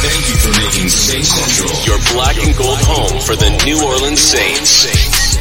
Thank you for making Saints Central your black and gold home for the New Orleans Saints.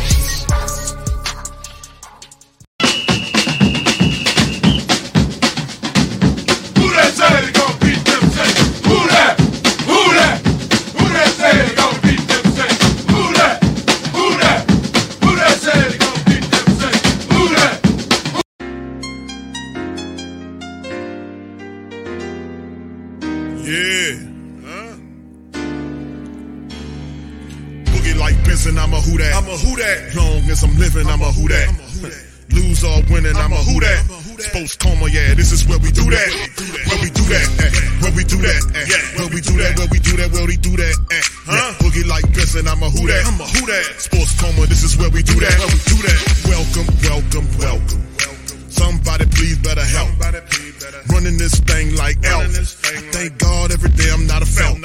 Running this thing like elf. I thank God every day I'm not a felt.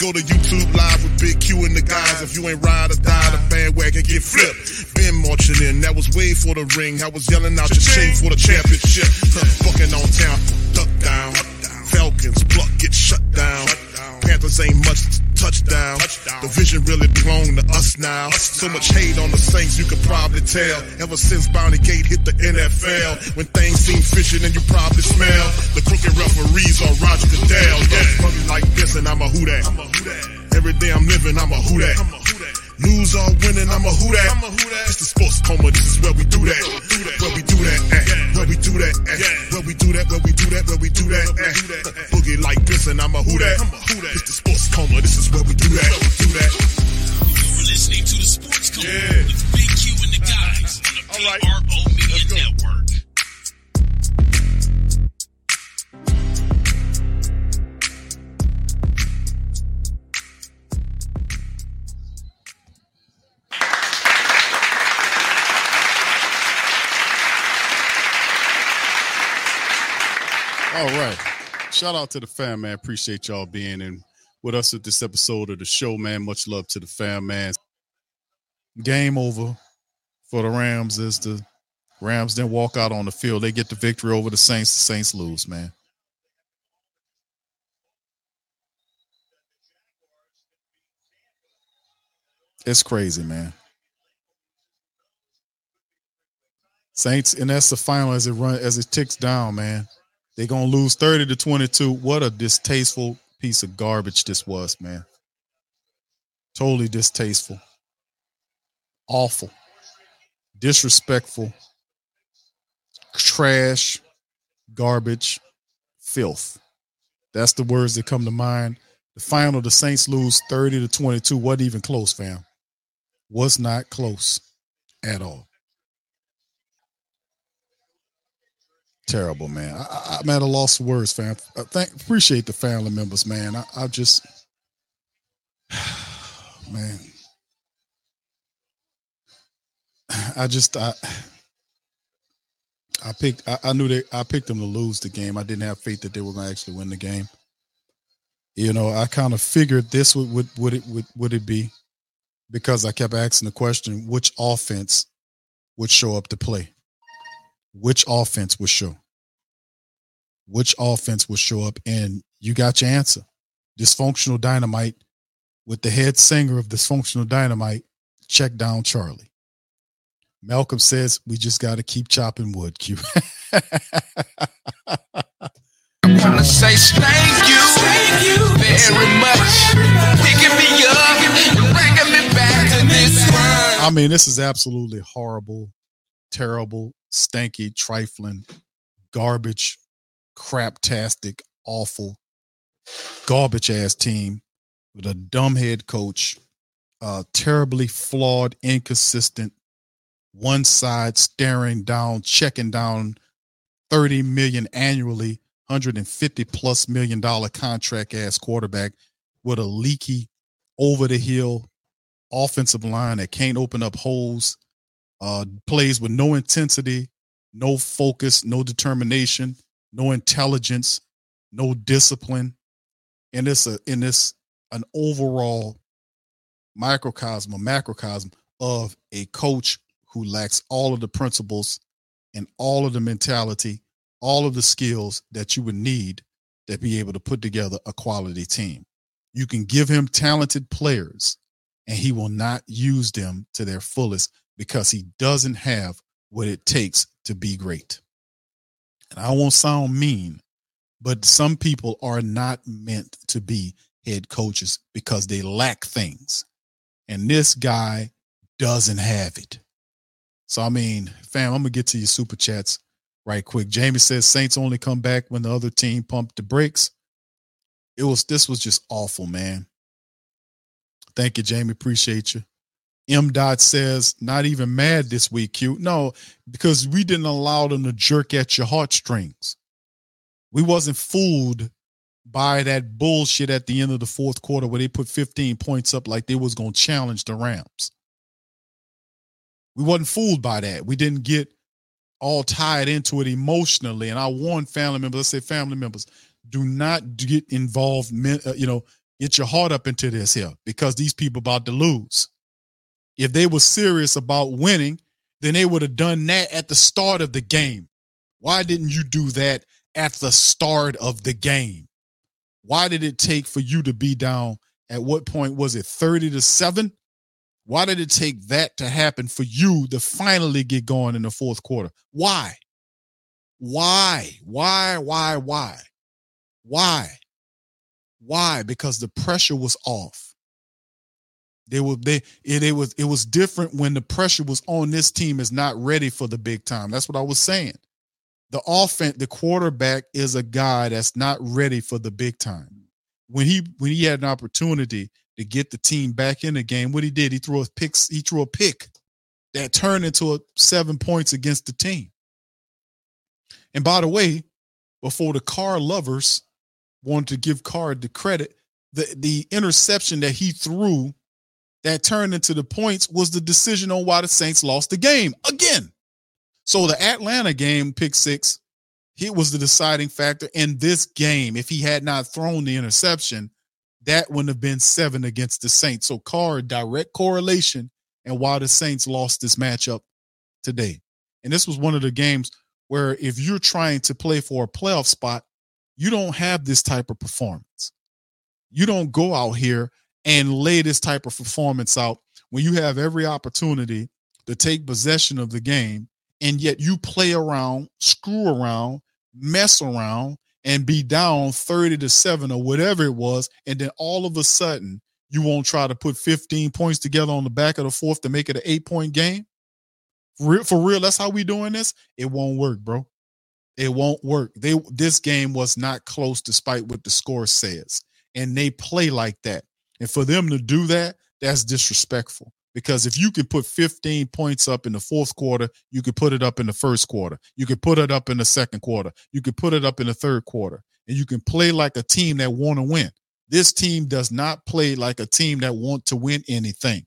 Go to YouTube live with Big Q and the guys. If you ain't ride or die, the bandwagon get flipped. Been marching in, that was way for the ring. I was yelling out your chain for the championship. Huh, Bucking on town, duck down. Falcons pluck get shut down. Panthers ain't much touchdown. The vision really belong to us now. So much hate on the Saints, you could probably tell. Ever since Bounty Gate hit the NFL, when things seem fishy, and you probably smell the crooked referees on Roger Goodell. Yeah, funny like this, and I'm a who that. Every day I'm living, I'm a who that. Lose or winning, I'm a who that. It's the sports coma, this is where we do that. Where we do that, eh. Where we do that, eh. Where we do that, where we do that, where we do that, eh. Boogie like this, and I'm a who that. It's the sports coma, this is where we do that. We do that. You're listening to the Sports Code Yeah. with Big Q and the guys on the All right. PRO Media Network. Shout out to the fam, man. Appreciate y'all being in with us at this episode of the show, man. Much love to the fam, man. Game over for the Rams as the Rams didn't walk out on the field. They get the victory over the Saints. The Saints lose, man. It's crazy, man. Saints, and that's the final as it run as it ticks down, man. They're gonna lose 30 to 22. What a distasteful piece of garbage this was, man. Totally distasteful. Awful. Disrespectful. Trash. Garbage. Filth. That's the words that come to mind. The final, the Saints lose 30 to 22. Wasn't even close, fam. Was not close at all. Terrible, man. I, I'm at a loss for words, fam. I thank, appreciate the family members, man. I, I just, man, I just, I, I picked, I, I knew that I picked them to lose the game. I didn't have faith that they were going to actually win the game. You know, I kind of figured this would, would, would it, would, would it be because I kept asking the question, which offense would show up to play? Which offense will show? Which offense will show up? And you got your answer. Dysfunctional dynamite with the head singer of Dysfunctional Dynamite, check down Charlie. Malcolm says we just got to keep chopping wood, Q. wanna say thank you, thank you very much. Picking me up bringing me back to this one. I mean, this is absolutely horrible, terrible, stanky, trifling, garbage, craptastic, awful, garbage ass team with a dumb head coach, uh, terribly flawed, inconsistent, one side staring down, checking down 30 million annually, 150 plus million dollar contract ass quarterback with a leaky over the hill offensive line that can't open up holes, uh, plays with no intensity, no focus, no determination, no intelligence, no discipline. And it's a in this an overall microcosm, a macrocosm of a coach who lacks all of the principles and all of the mentality, all of the skills that you would need to be able to put together a quality team. You can give him talented players and he will not use them to their fullest because he doesn't have what it takes to be great. And I won't sound mean, but some people are not meant to be head coaches because they lack things. And this guy doesn't have it. So, I mean, fam, I'm going to get to your super chats right quick. Jamie says Saints only come back when the other team pumped the brakes. It was, this was just awful, man. Thank you, Jamie. Appreciate you. M. Dot says, not even mad this week, Q. No, because we didn't allow them to jerk at your heartstrings. We wasn't fooled by that bullshit at the end of the fourth quarter where they put 15 points up like they was gonna challenge the Rams. We wasn't fooled by that. We didn't get all tied into it emotionally. And I warn family members, let's say family members, do not get involved, uh, you know, get your heart up into this here because these people about to lose. If they were serious about winning, then they would have done that at the start of the game. Why didn't you do that at the start of the game? Why did it take for you to be down? At what point was it 30 to 7? Why did it take that to happen for you to finally get going in the fourth quarter? Why? Why? Why? Why? Why? Why? Why? Because the pressure was off. They were they it, it was it was different when the pressure was on this team is not ready for the big time. That's what I was saying. The offense, the quarterback is a guy that's not ready for the big time. When he when he had an opportunity to get the team back in the game, what he did, he threw a pick, he threw a pick that turned into a seven points against the team. And by the way, before the Carr lovers wanted to give Carr the credit, the, the interception that he threw that turned into the points was the decision on why the Saints lost the game again. So the Atlanta game, pick six, it was the deciding factor in this game. If he had not thrown the interception, that wouldn't have been seven against the Saints. So Carr direct correlation and why the Saints lost this matchup today. And this was one of the games where if you're trying to play for a playoff spot, you don't have this type of performance. You don't go out here and lay this type of performance out when you have every opportunity to take possession of the game and yet you play around, screw around, mess around, and be down 30 to 7 or whatever it was. And then all of a sudden, you won't try to put 15 points together on the back of the fourth to make it an eight point game. For real, for real, that's how we doing this. It won't work, bro. It won't work. They this game was not close despite what the score says. And they play like that. And for them to do that, that's disrespectful. Because if you can put 15 points up in the fourth quarter, you could put it up in the first quarter. You could put it up in the second quarter. You could put it up in the third quarter. And you can play like a team that want to win. This team does not play like a team that want to win anything.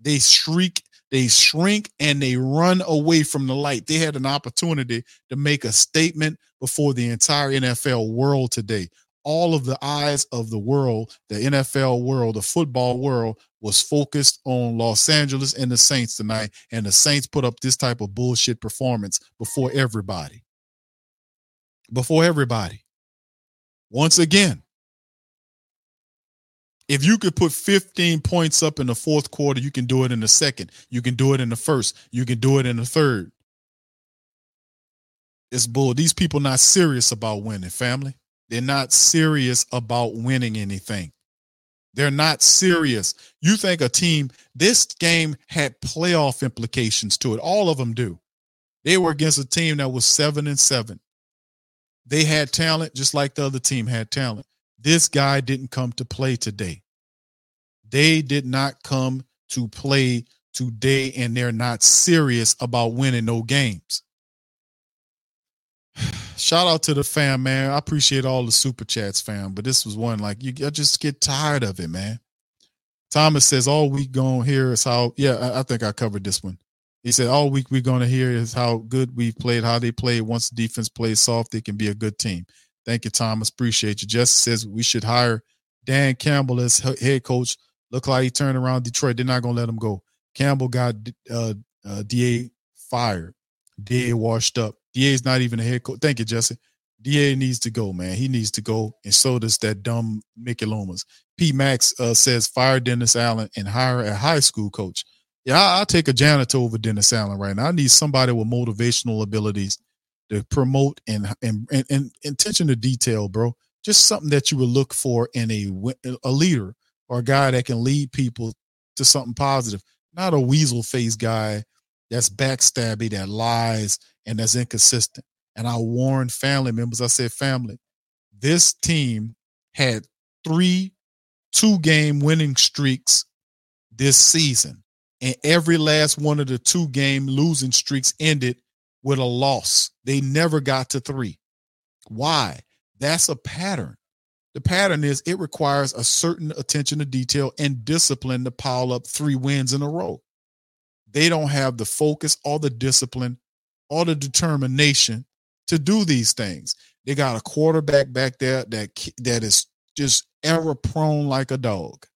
They shriek, they shrink, and they run away from the light. They had an opportunity to make a statement before the entire NFL world today all of the eyes of the world, the NFL world, the football world was focused on Los Angeles and the Saints tonight. And the Saints put up this type of bullshit performance before everybody. Before everybody. Once again, if you could put 15 points up in the fourth quarter, you can do it in the second. You can do it in the first. You can do it in the third. It's bull. These people not serious about winning, family. They're not serious about winning anything. They're not serious. You think a team, this game had playoff implications to it. All of them do. They were against a team that was seven and seven. They had talent just like the other team had talent. This guy didn't come to play today. They did not come to play today, and they're not serious about winning no games. Shout out to the fam, man. I appreciate all the super chats, fam. But this was one like you I just get tired of it, man. Thomas says all week going here is how yeah, I, I think I covered this one. He said all week we're gonna hear is how good we've played, how they played. Once the defense plays soft, they can be a good team. Thank you, Thomas. Appreciate you. Jesse says we should hire Dan Campbell as head coach. Look like he turned around Detroit. They're not gonna let him go. Campbell got uh, uh, DA fired. DA washed up. DA's not even a head coach. Thank you, Jesse. DA needs to go, man. He needs to go, and so does that dumb Mickey Loomis. P. Max uh, says fire Dennis Allen and hire a high school coach. Yeah, I, will take a janitor over Dennis Allen right now. I need somebody with motivational abilities to promote and and, and, and attention to detail, bro. Just something that you would look for in a a leader or a guy that can lead people to something positive, not a weasel face guy that's backstabby, that lies, and that's inconsistent. And I warned family members, I said, family, this team had three two game winning streaks this season. And every last one of the two game losing streaks ended with a loss. They never got to three. Why? That's a pattern. The pattern is it requires a certain attention to detail and discipline to pile up three wins in a row. They don't have the focus or the discipline or the determination to do these things. They got a quarterback back there that that is just error prone like a dog.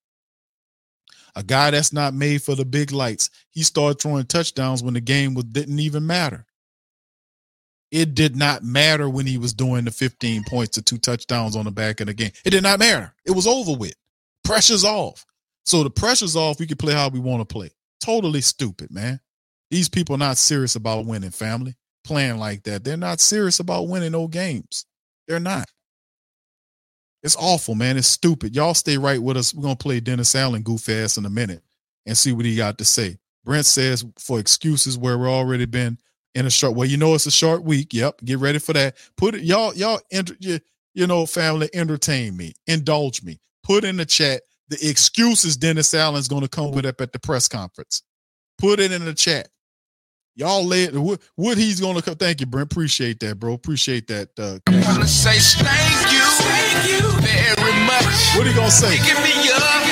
A guy that's not made for the big lights. He started throwing touchdowns when the game was, didn't even matter. It did not matter when he was doing the 15 points to two touchdowns on the back of the game. It did not matter. It was over with. Pressure's off. So the pressure's off. We can play how we want to play. Totally stupid, man. These people not serious about winning, family. Playing like that. They're not serious about winning no games. They're not. It's awful, man. It's stupid. Y'all stay right with us. We're gonna play Dennis Allen goof ass in a minute and see what he got to say. Brent says for excuses where we're already been in a short. Well, you know it's a short week. Yep. Get ready for that. Put it, y'all, y'all, enter, you, you know, family, entertain me, indulge me. Put in the chat the excuses Dennis Allen's going to come with up at the press conference. Put it in the chat. Y'all lay it. What, what he's going to come. Thank you, Brent. Appreciate that, bro. Appreciate that. Uh, I want to say thank you, thank you very much. What are you going to say? Me up,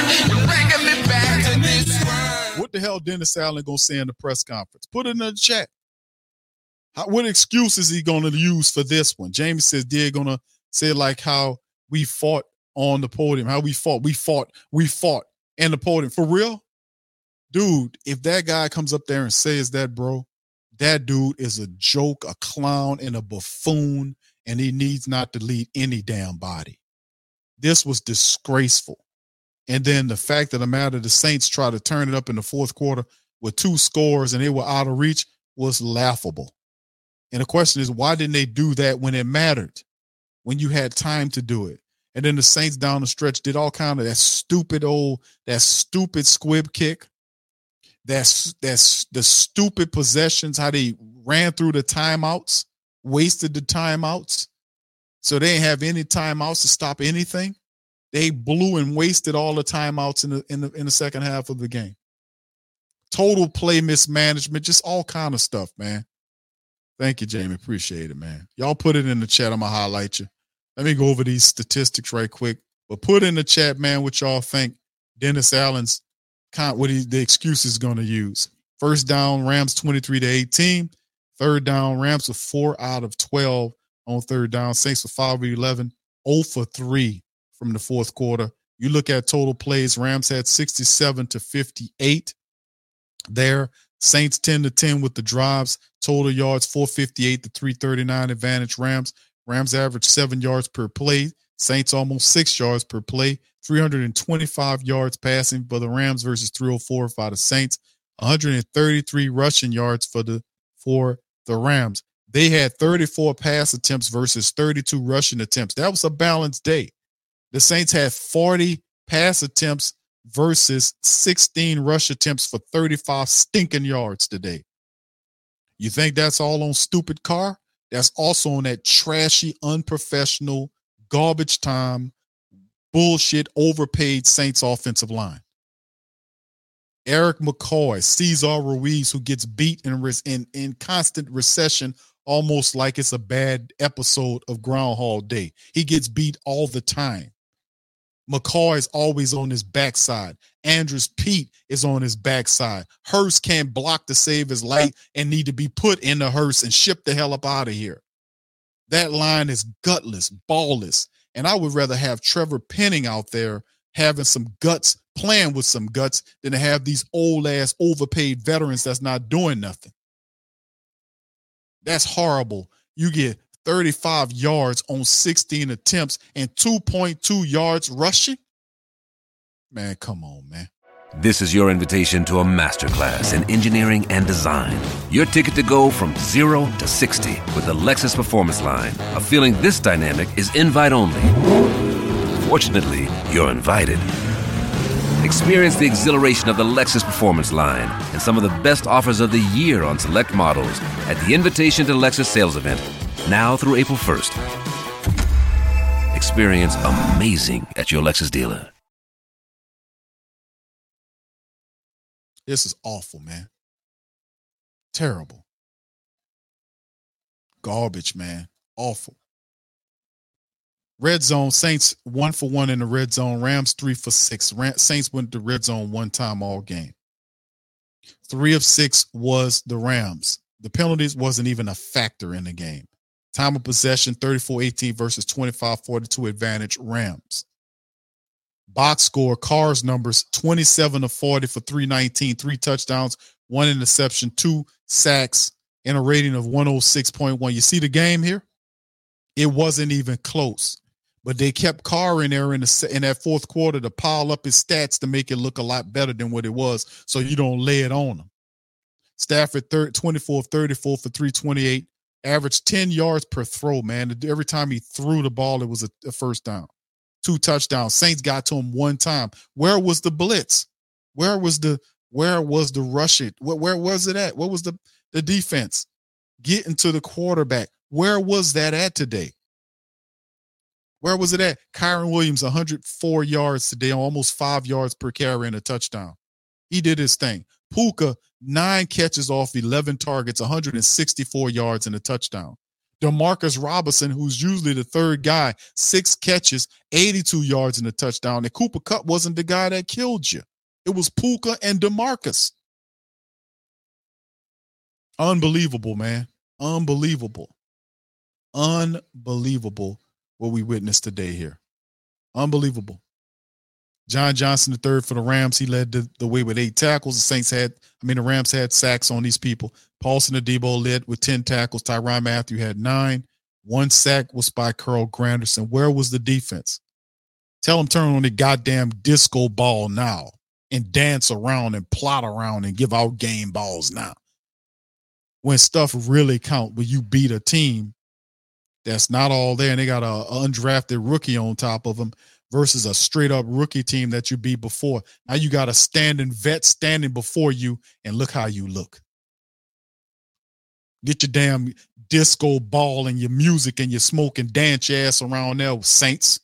bringing me back to this world. What the hell Dennis Allen going to say in the press conference? Put it in the chat. How, what excuse is he going to use for this one? Jamie says they're going to say like how we fought on the podium, how we fought, we fought, we fought in the podium. For real? Dude, if that guy comes up there and says that, bro, that dude is a joke, a clown, and a buffoon, and he needs not to lead any damn body. This was disgraceful. And then the fact of the matter, the Saints tried to turn it up in the fourth quarter with two scores and they were out of reach was laughable. And the question is, why didn't they do that when it mattered, when you had time to do it? And then the Saints down the stretch did all kind of that stupid old, that stupid squib kick. That's that's the stupid possessions, how they ran through the timeouts, wasted the timeouts. So they didn't have any timeouts to stop anything. They blew and wasted all the timeouts in the in the in the second half of the game. Total play mismanagement, just all kind of stuff, man. Thank you, Jamie. Appreciate it, man. Y'all put it in the chat. I'm gonna highlight you. Let me go over these statistics right quick. But put in the chat, man, what y'all think Dennis Allen's what he, the excuse is going to use. First down, Rams 23 to 18. Third down, Rams are four out of 12 on third down. Saints are five of 11, 0 for 3 from the fourth quarter. You look at total plays, Rams had 67 to 58 there. Saints 10 to 10 with the drives. Total yards 458 to 339 advantage. Rams. Rams average seven yards per play. Saints almost six yards per play. 325 yards passing for the Rams versus 304 for the Saints. 133 rushing yards for the for the Rams. They had 34 pass attempts versus 32 rushing attempts. That was a balanced day. The Saints had 40 pass attempts versus 16 rush attempts for 35 stinking yards today. You think that's all on stupid Carr? That's also on that trashy, unprofessional, garbage time, bullshit, overpaid Saints offensive line. Erik McCoy, Cesar Ruiz, who gets beat in, in, in constant recession, almost like it's a bad episode of Groundhog Day. He gets beat all the time. McCoy is always on his backside. Andrus Peat is on his backside. Hurst can't block to save his life and need to be put in the hearse and shipped the hell up out of here. That line is gutless, ballless. And I would rather have Trevor Penning out there having some guts, playing with some guts, than to have these old ass overpaid veterans that's not doing nothing. That's horrible. You get 35 yards on 16 attempts and 2.2 yards rushing. Man, come on, man. This is your invitation to a masterclass in engineering and design. Your ticket to go from zero to 60 with the Lexus Performance Line. A feeling this dynamic is invite only. Fortunately, you're invited. Experience the exhilaration of the Lexus Performance Line and some of the best offers of the year on select models at the Invitation to Lexus sales event, now through April 1st. Experience amazing at your Lexus dealer. This is awful, man. Terrible. Garbage, man. Awful. Red zone Saints one for one in the red zone. Rams three for six. Saints went to red zone one time all game. Three of six was the Rams. The penalties wasn't even a factor in the game. Time of possession 34 18 versus 25 42 advantage Rams. Box score, Carr's numbers 27 of 40 for 319, three touchdowns, one interception, two sacks, and a rating of 106.1. You see the game here? It wasn't even close. But they kept Carr in there in, the, in that fourth quarter to pile up his stats to make it look a lot better than what it was so you don't lay it on him. Stafford, third, 24 of 34 for 328, averaged 10 yards per throw, man. Every time he threw the ball, it was a, a first down two touchdowns. Saints got to him one time. Where was the blitz? Where was the where was the rush it? Where, where was it at? What was the the defense getting to the quarterback? Where was that at today? Where was it at? Kyren Williams, 104 yards today, almost five yards per carry and a touchdown. He did his thing. Puka, nine catches off 11 targets, 164 yards and a touchdown. Demarcus Robinson, who's usually the third guy, six catches, 82 yards in a touchdown. And Cooper Kupp wasn't the guy that killed you. It was Puka and Demarcus. Unbelievable, man. Unbelievable. Unbelievable what we witnessed today here. Unbelievable. John Johnson, third for the Rams, he led the, the way with eight tackles. The Saints had, I mean, the Rams had sacks on these people. Paulson Adebo led with 10 tackles. Tyrann Mathieu had nine. One sack was by Carl Granderson. Where was the defense? Tell them turn on the goddamn disco ball now and dance around and plot around and give out game balls now. When stuff really count, when you beat a team that's not all there and they got a, a undrafted rookie on top of them versus a straight up rookie team that you beat before. Now you got a standing vet standing before you, and look how you look. Get your damn disco ball and your music and your smoke and dance your ass around there with Saints.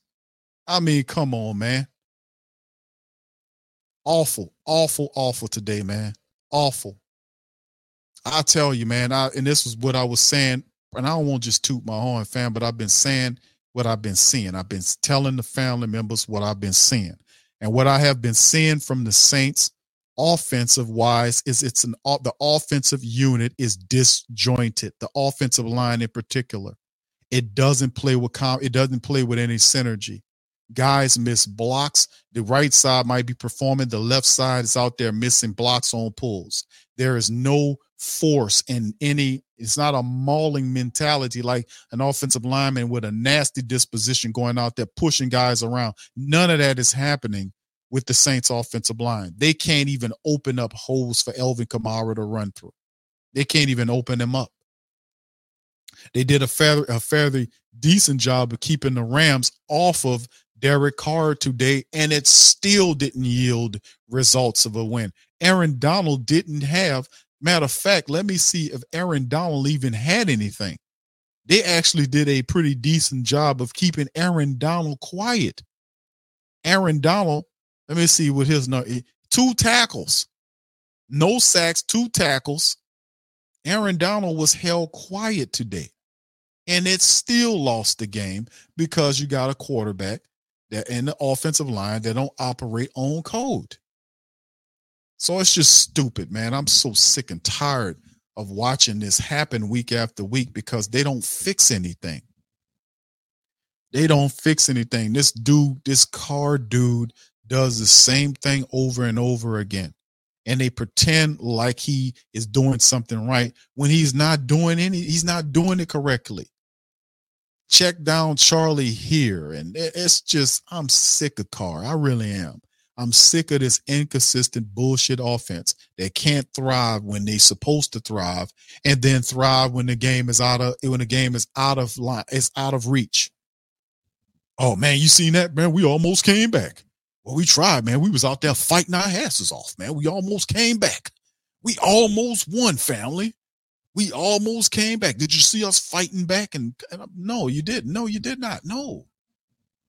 I mean, come on, man. Awful, awful, awful today, man. Awful. I tell you, man, I and this was what I was saying, and I don't want to just toot my horn, fan, but I've been saying what I've been seeing. I've been telling the family members what I've been seeing. And what I have been seeing from the Saints offensive wise is it's an the offensive unit is disjointed. The offensive line in particular. It doesn't play with com it doesn't play with any synergy. Guys miss blocks. The right side might be performing. The left side is out there missing blocks on pulls. There is no force in any it's not a mauling mentality like an offensive lineman with a nasty disposition going out there pushing guys around none of that is happening with the saints offensive line they can't even open up holes for alvin kamara to run through they can't even open them up they did a fairly, a fairly decent job of keeping the rams off of Derek Carr today, and it still didn't yield results of a win. Aaron Donald didn't have Matter of fact, let me see if Aaron Donald even had anything. They actually did a pretty decent job of keeping Aaron Donald quiet. Aaron Donald, let me see what his number eh, two tackles, no sacks, two tackles. Aaron Donald was held quiet today. And it still lost the game because you got a quarterback that in the offensive line that don't operate on code. So it's just stupid, man. I'm so sick and tired of watching this happen week after week because they don't fix anything. They don't fix anything. This dude, this Carr dude, does the same thing over and over again. And they pretend like he is doing something right when he's not doing any, he's not doing it correctly. Check down Charlie here. And it's just, I'm sick of Carr. I really am. I'm sick of this inconsistent bullshit offense that can't thrive when they're supposed to thrive and then thrive when the game is out of when the game is out of line, it's out of reach. Oh man, you seen that, man? We almost came back. Well, we tried, man. We was out there fighting our asses off, man. We almost came back. We almost won, family. We almost came back. Did you see us fighting back? And, and no, you didn't. No, you did not. No,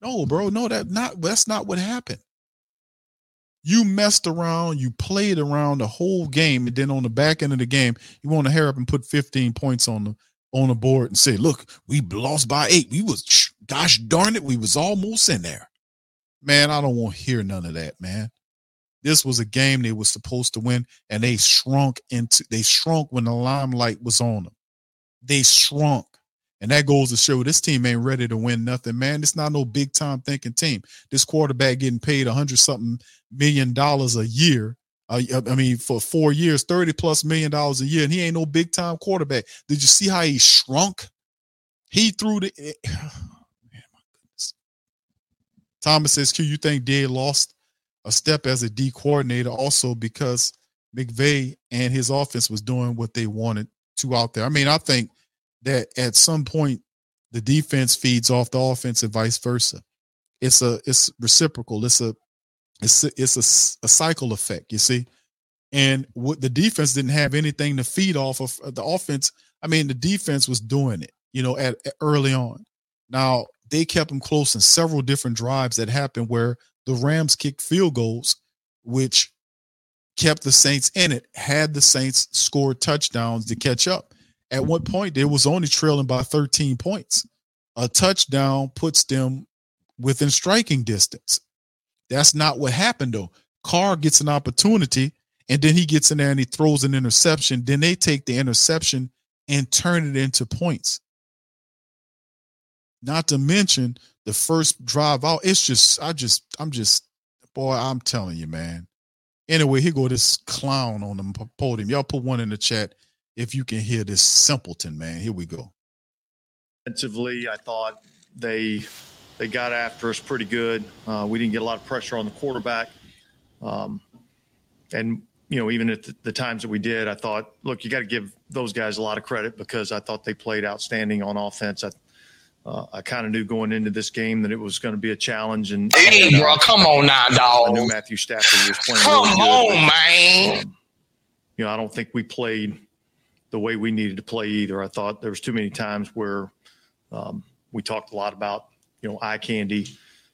no, bro. No, that not. That's not what happened. You messed around. You played around the whole game, and then on the back end of the game, you want to hair up and put 15 points on the on the board and say, "Look, we lost by eight. We was, gosh darn it, we was almost in there." Man, I don't want to hear none of that, man. This was a game they were supposed to win, and they shrunk into they shrunk when the limelight was on them. They shrunk. And that goes to show this team ain't ready to win nothing, man. It's not no big time thinking team. This quarterback getting paid a hundred something million dollars a year. Uh, I mean, for four years, 30 plus million dollars a year, and he ain't no big time quarterback. Did you see how he shrunk? He threw the goodness. Thomas says, Q, you think Day lost a step as a D coordinator also because McVay and his offense was doing what they wanted to out there. I mean, I think that at some point the defense feeds off the offense and vice versa. It's a it's reciprocal. It's a it's a, it's a, a cycle effect. You see, and what the defense didn't have anything to feed off of uh, the offense. I mean, the defense was doing it. You know, at, at early on. Now they kept them close in several different drives that happened where the Rams kicked field goals, which kept the Saints in it. Had the Saints scored touchdowns to catch up. At one point, they was only trailing by 13 points. A touchdown puts them within striking distance. That's not what happened though. Carr gets an opportunity and then he gets in there and he throws an interception. Then they take the interception and turn it into points. Not to mention the first drive out. It's just, I just, I'm just, boy, I'm telling you, man. Anyway, here go this clown on the podium. Y'all put one in the chat if you can hear this simpleton, man. Here we go. Offensively, I thought they they got after us pretty good. Uh, we didn't get a lot of pressure on the quarterback, um, and you know even at the, the times that we did, I thought, look, you got to give those guys a lot of credit because I thought they played outstanding on offense. I, uh, I kind of knew going into this game that it was going to be a challenge. And Hey, and, bro, uh, come on now, dog. I knew. Matthew Stafford was playing Come really good. on, man. Um, you know, I don't think we played the way we needed to play either. I thought there was too many times where um, we talked a lot about you know eye candy,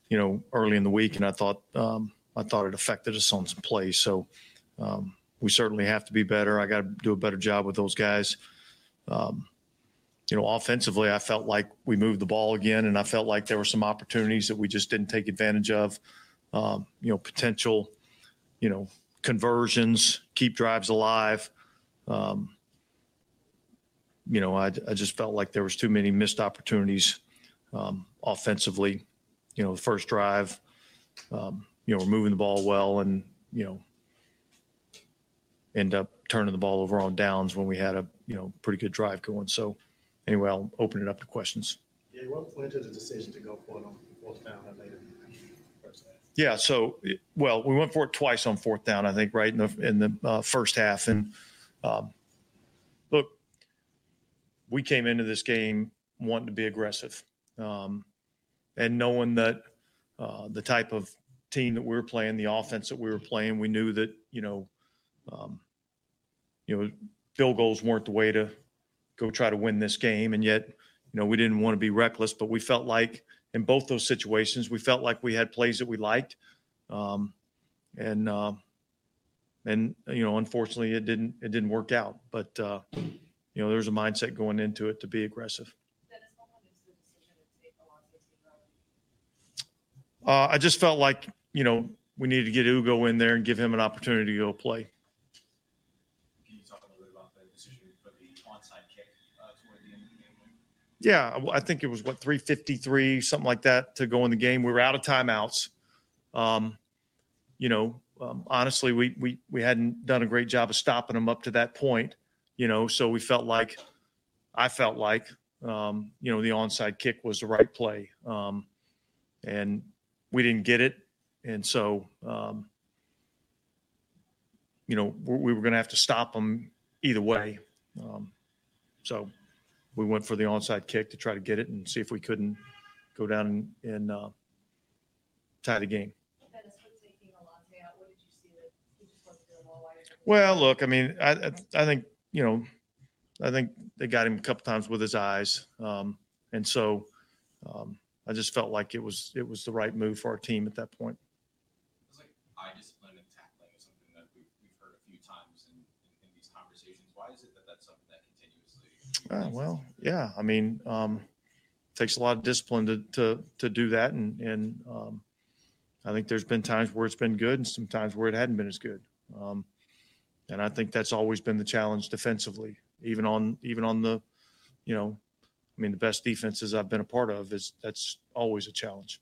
you know, early in the week, and I thought um, I thought it affected us on some plays. So um, we certainly have to be better. I got to do a better job with those guys. Um, you know, offensively, I felt like we moved the ball again, and I felt like there were some opportunities that we just didn't take advantage of. Um, you know, potential, you know, conversions, keep drives alive. Um, you know, I, I just felt like there was too many missed opportunities um, offensively. You know, the first drive, um, you know, we're moving the ball well, and you know, end up turning the ball over on downs when we had a you know pretty good drive going. So, anyway, I'll open it up to questions. Yeah, what led to the decision to go for it on fourth down and later? Yeah. So, well, we went for it twice on fourth down, I think, right in the in the uh, first half. And um, look, we came into this game wanting to be aggressive, um, and knowing that uh, the type of team that we were playing, the offense that we were playing, we knew that you know, um, you know, field goals weren't the way to go try to win this game, and yet, you know, we didn't want to be reckless, but we felt like in both those situations, we felt like we had plays that we liked, um, and uh, and you know, unfortunately, it didn't it didn't work out. But uh, you know, there's a mindset going into it to be aggressive. Uh, I just felt like you know we needed to get Ugo in there and give him an opportunity to go play. Can you talk a little bit about the decision for the onside kick uh, toward the end of the game? Yeah, I think it was what 353, something like that, to go in the game. We were out of timeouts. Um, you know, um, honestly, we we we hadn't done a great job of stopping them up to that point. You know, so we felt like, I felt like um, you know, the onside kick was the right play. Um, and we didn't get it. And so, um, you know, we we were going to have to stop them either way. Um, so we went for the onside kick to try to get it and see if we couldn't go down and, and uh, tie the game. Well, look, I mean, I, I, I think, you know, I think they got him a couple times with his eyes. Um, and so, um, I just felt like it was, it was the right move for our team at that point. It's like eye discipline and tackling is something that we've, we've heard a few times in, in, in these conversations. Why is it that that's something that continuously? Uh, well, yeah, I mean, um, it takes a lot of discipline to, to, to do that. And, and, um, I think there's been times where it's been good and some times where it hadn't been as good. Um, and I think that's always been the challenge defensively, even on, even on the, you know, I mean, the best defenses I've been a part of is, that's always a challenge.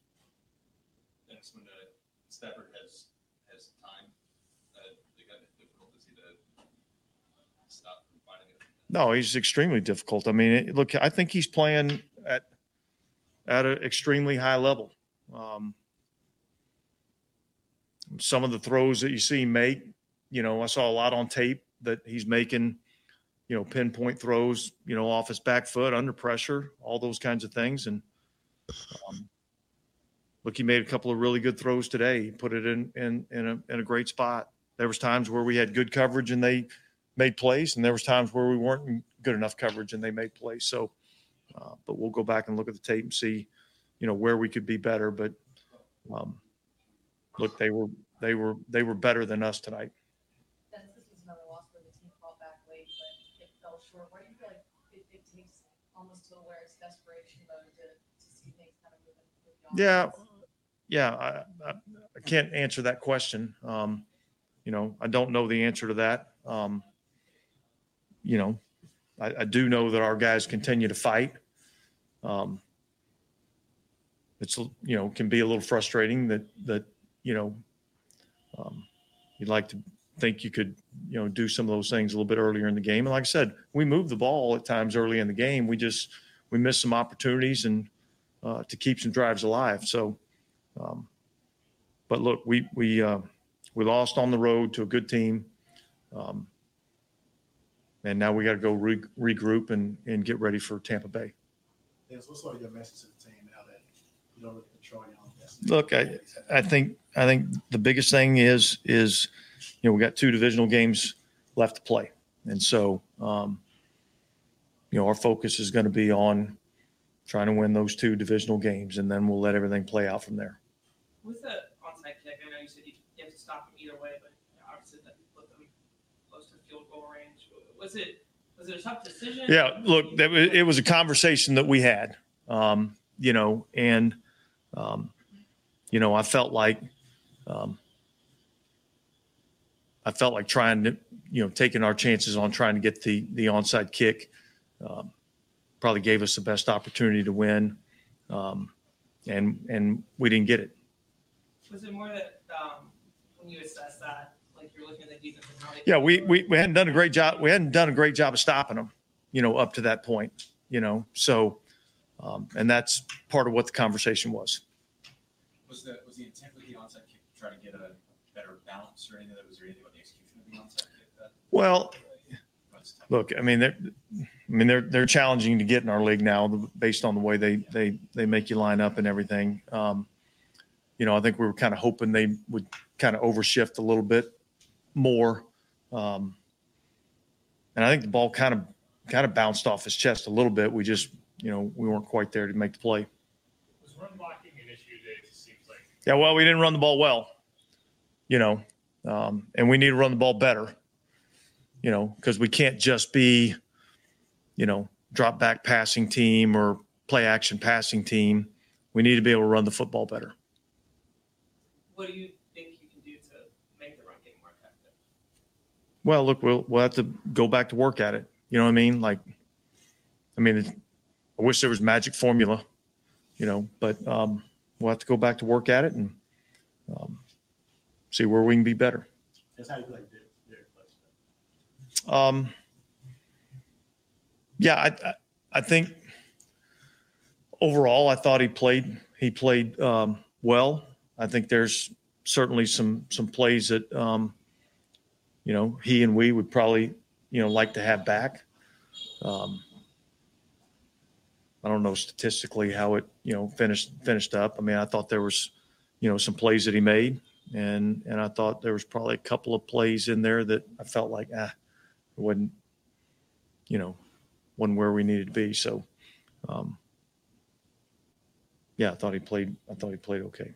Dennis, when uh, Stafford has, has time, uh, they got it difficult to see the stop from finding it. No, he's extremely difficult. I mean, look, I think he's playing at at an extremely high level. Um, some of the throws that you see make, you know, I saw a lot on tape that he's making, you know, pinpoint throws, you know, off his back foot under pressure, all those kinds of things. And um, look, he made a couple of really good throws today. He put it in in in a in a great spot. There was times where we had good coverage and they made plays, and there was times where we weren't good enough coverage and they made plays. So, uh, but we'll go back and look at the tape and see, you know, where we could be better. But um, look, they were they were they were better than us tonight. Dennis, this was another loss where the team fought back late, but it fell short. Where do you feel like it, it takes almost to where it's desperation mode to, to see things kind of moving? with the Yeah, yeah. I, I, I can't answer that question. Um, you know, I don't know the answer to that. Um, you know, I, I do know that our guys continue to fight. Um, it's you know can be a little frustrating that that you know um, you'd like to think you could you know do some of those things a little bit earlier in the game. And like I said, we moved the ball at times early in the game. We just we missed some opportunities and uh, to keep some drives alive. So, um, but look, we we uh, we lost on the road to a good team, um, and now we got to go re- regroup and and get ready for Tampa Bay. Dennis, what's sort of your message to the team now that you don't really control your own destiny? Look, I I think I think the biggest thing is is you know we got two divisional games left to play, and so um, you know our focus is going to be on trying to win those two divisional games, and then we'll let everything play out from there. With the onside kick, I know you said you, you have to stop them either way, but obviously that put them close to field goal range. Was it was it a tough decision? Yeah, look, that it was a conversation that we had, um, you know, and, um, you know, I felt like, um, I felt like trying to, you know, taking our chances on trying to get the the onside kick, um, probably gave us the best opportunity to win, um, and and we didn't get it. Was it more that um, when you assess that, looking at the defense and how they? Yeah, we, we we hadn't done a great job. We hadn't done a great job of stopping them, you know, up to that point, you know. So, um, and that's part of what the conversation was. Was the, was the intent with the onside kick to try to get a better balance or anything? Was there anything about the execution of the onside kick that? Well, look, I mean, they're, I mean, they're they're challenging to get in our league now, based on the way they they they make you line up and everything. Um, you know, I think we were kind of hoping they would kind of overshift a little bit more, um, and I think the ball kind of kind of bounced off his chest a little bit. We just, you know, we weren't quite there to make the play. Was run blocking an issue today? It seems like. Yeah, well, we didn't run the ball well, you know, um, and we need to run the ball better, you know, because we can't just be, you know, drop back passing team or play action passing team. We need to be able to run the football better. What do you think you can do to make the run game more effective? Well, look, we'll we'll have to go back to work at it. You know what I mean? Like, I mean, I wish there was magic formula, you know, but um, we'll have to go back to work at it and um, see where we can be better. That's how you Derek, Derek. Um, yeah, I, I, I think, overall, I thought he played he played um, well. I think there's certainly some some plays that um, you know he and we would probably you know like to have back. Um, I don't know statistically how it you know finished finished up. I mean, I thought there was you know some plays that he made, and and I thought there was probably a couple of plays in there that I felt like ah, it wasn't you know wasn't where we needed to be. So. Um, yeah, I thought he played. I thought he played okay.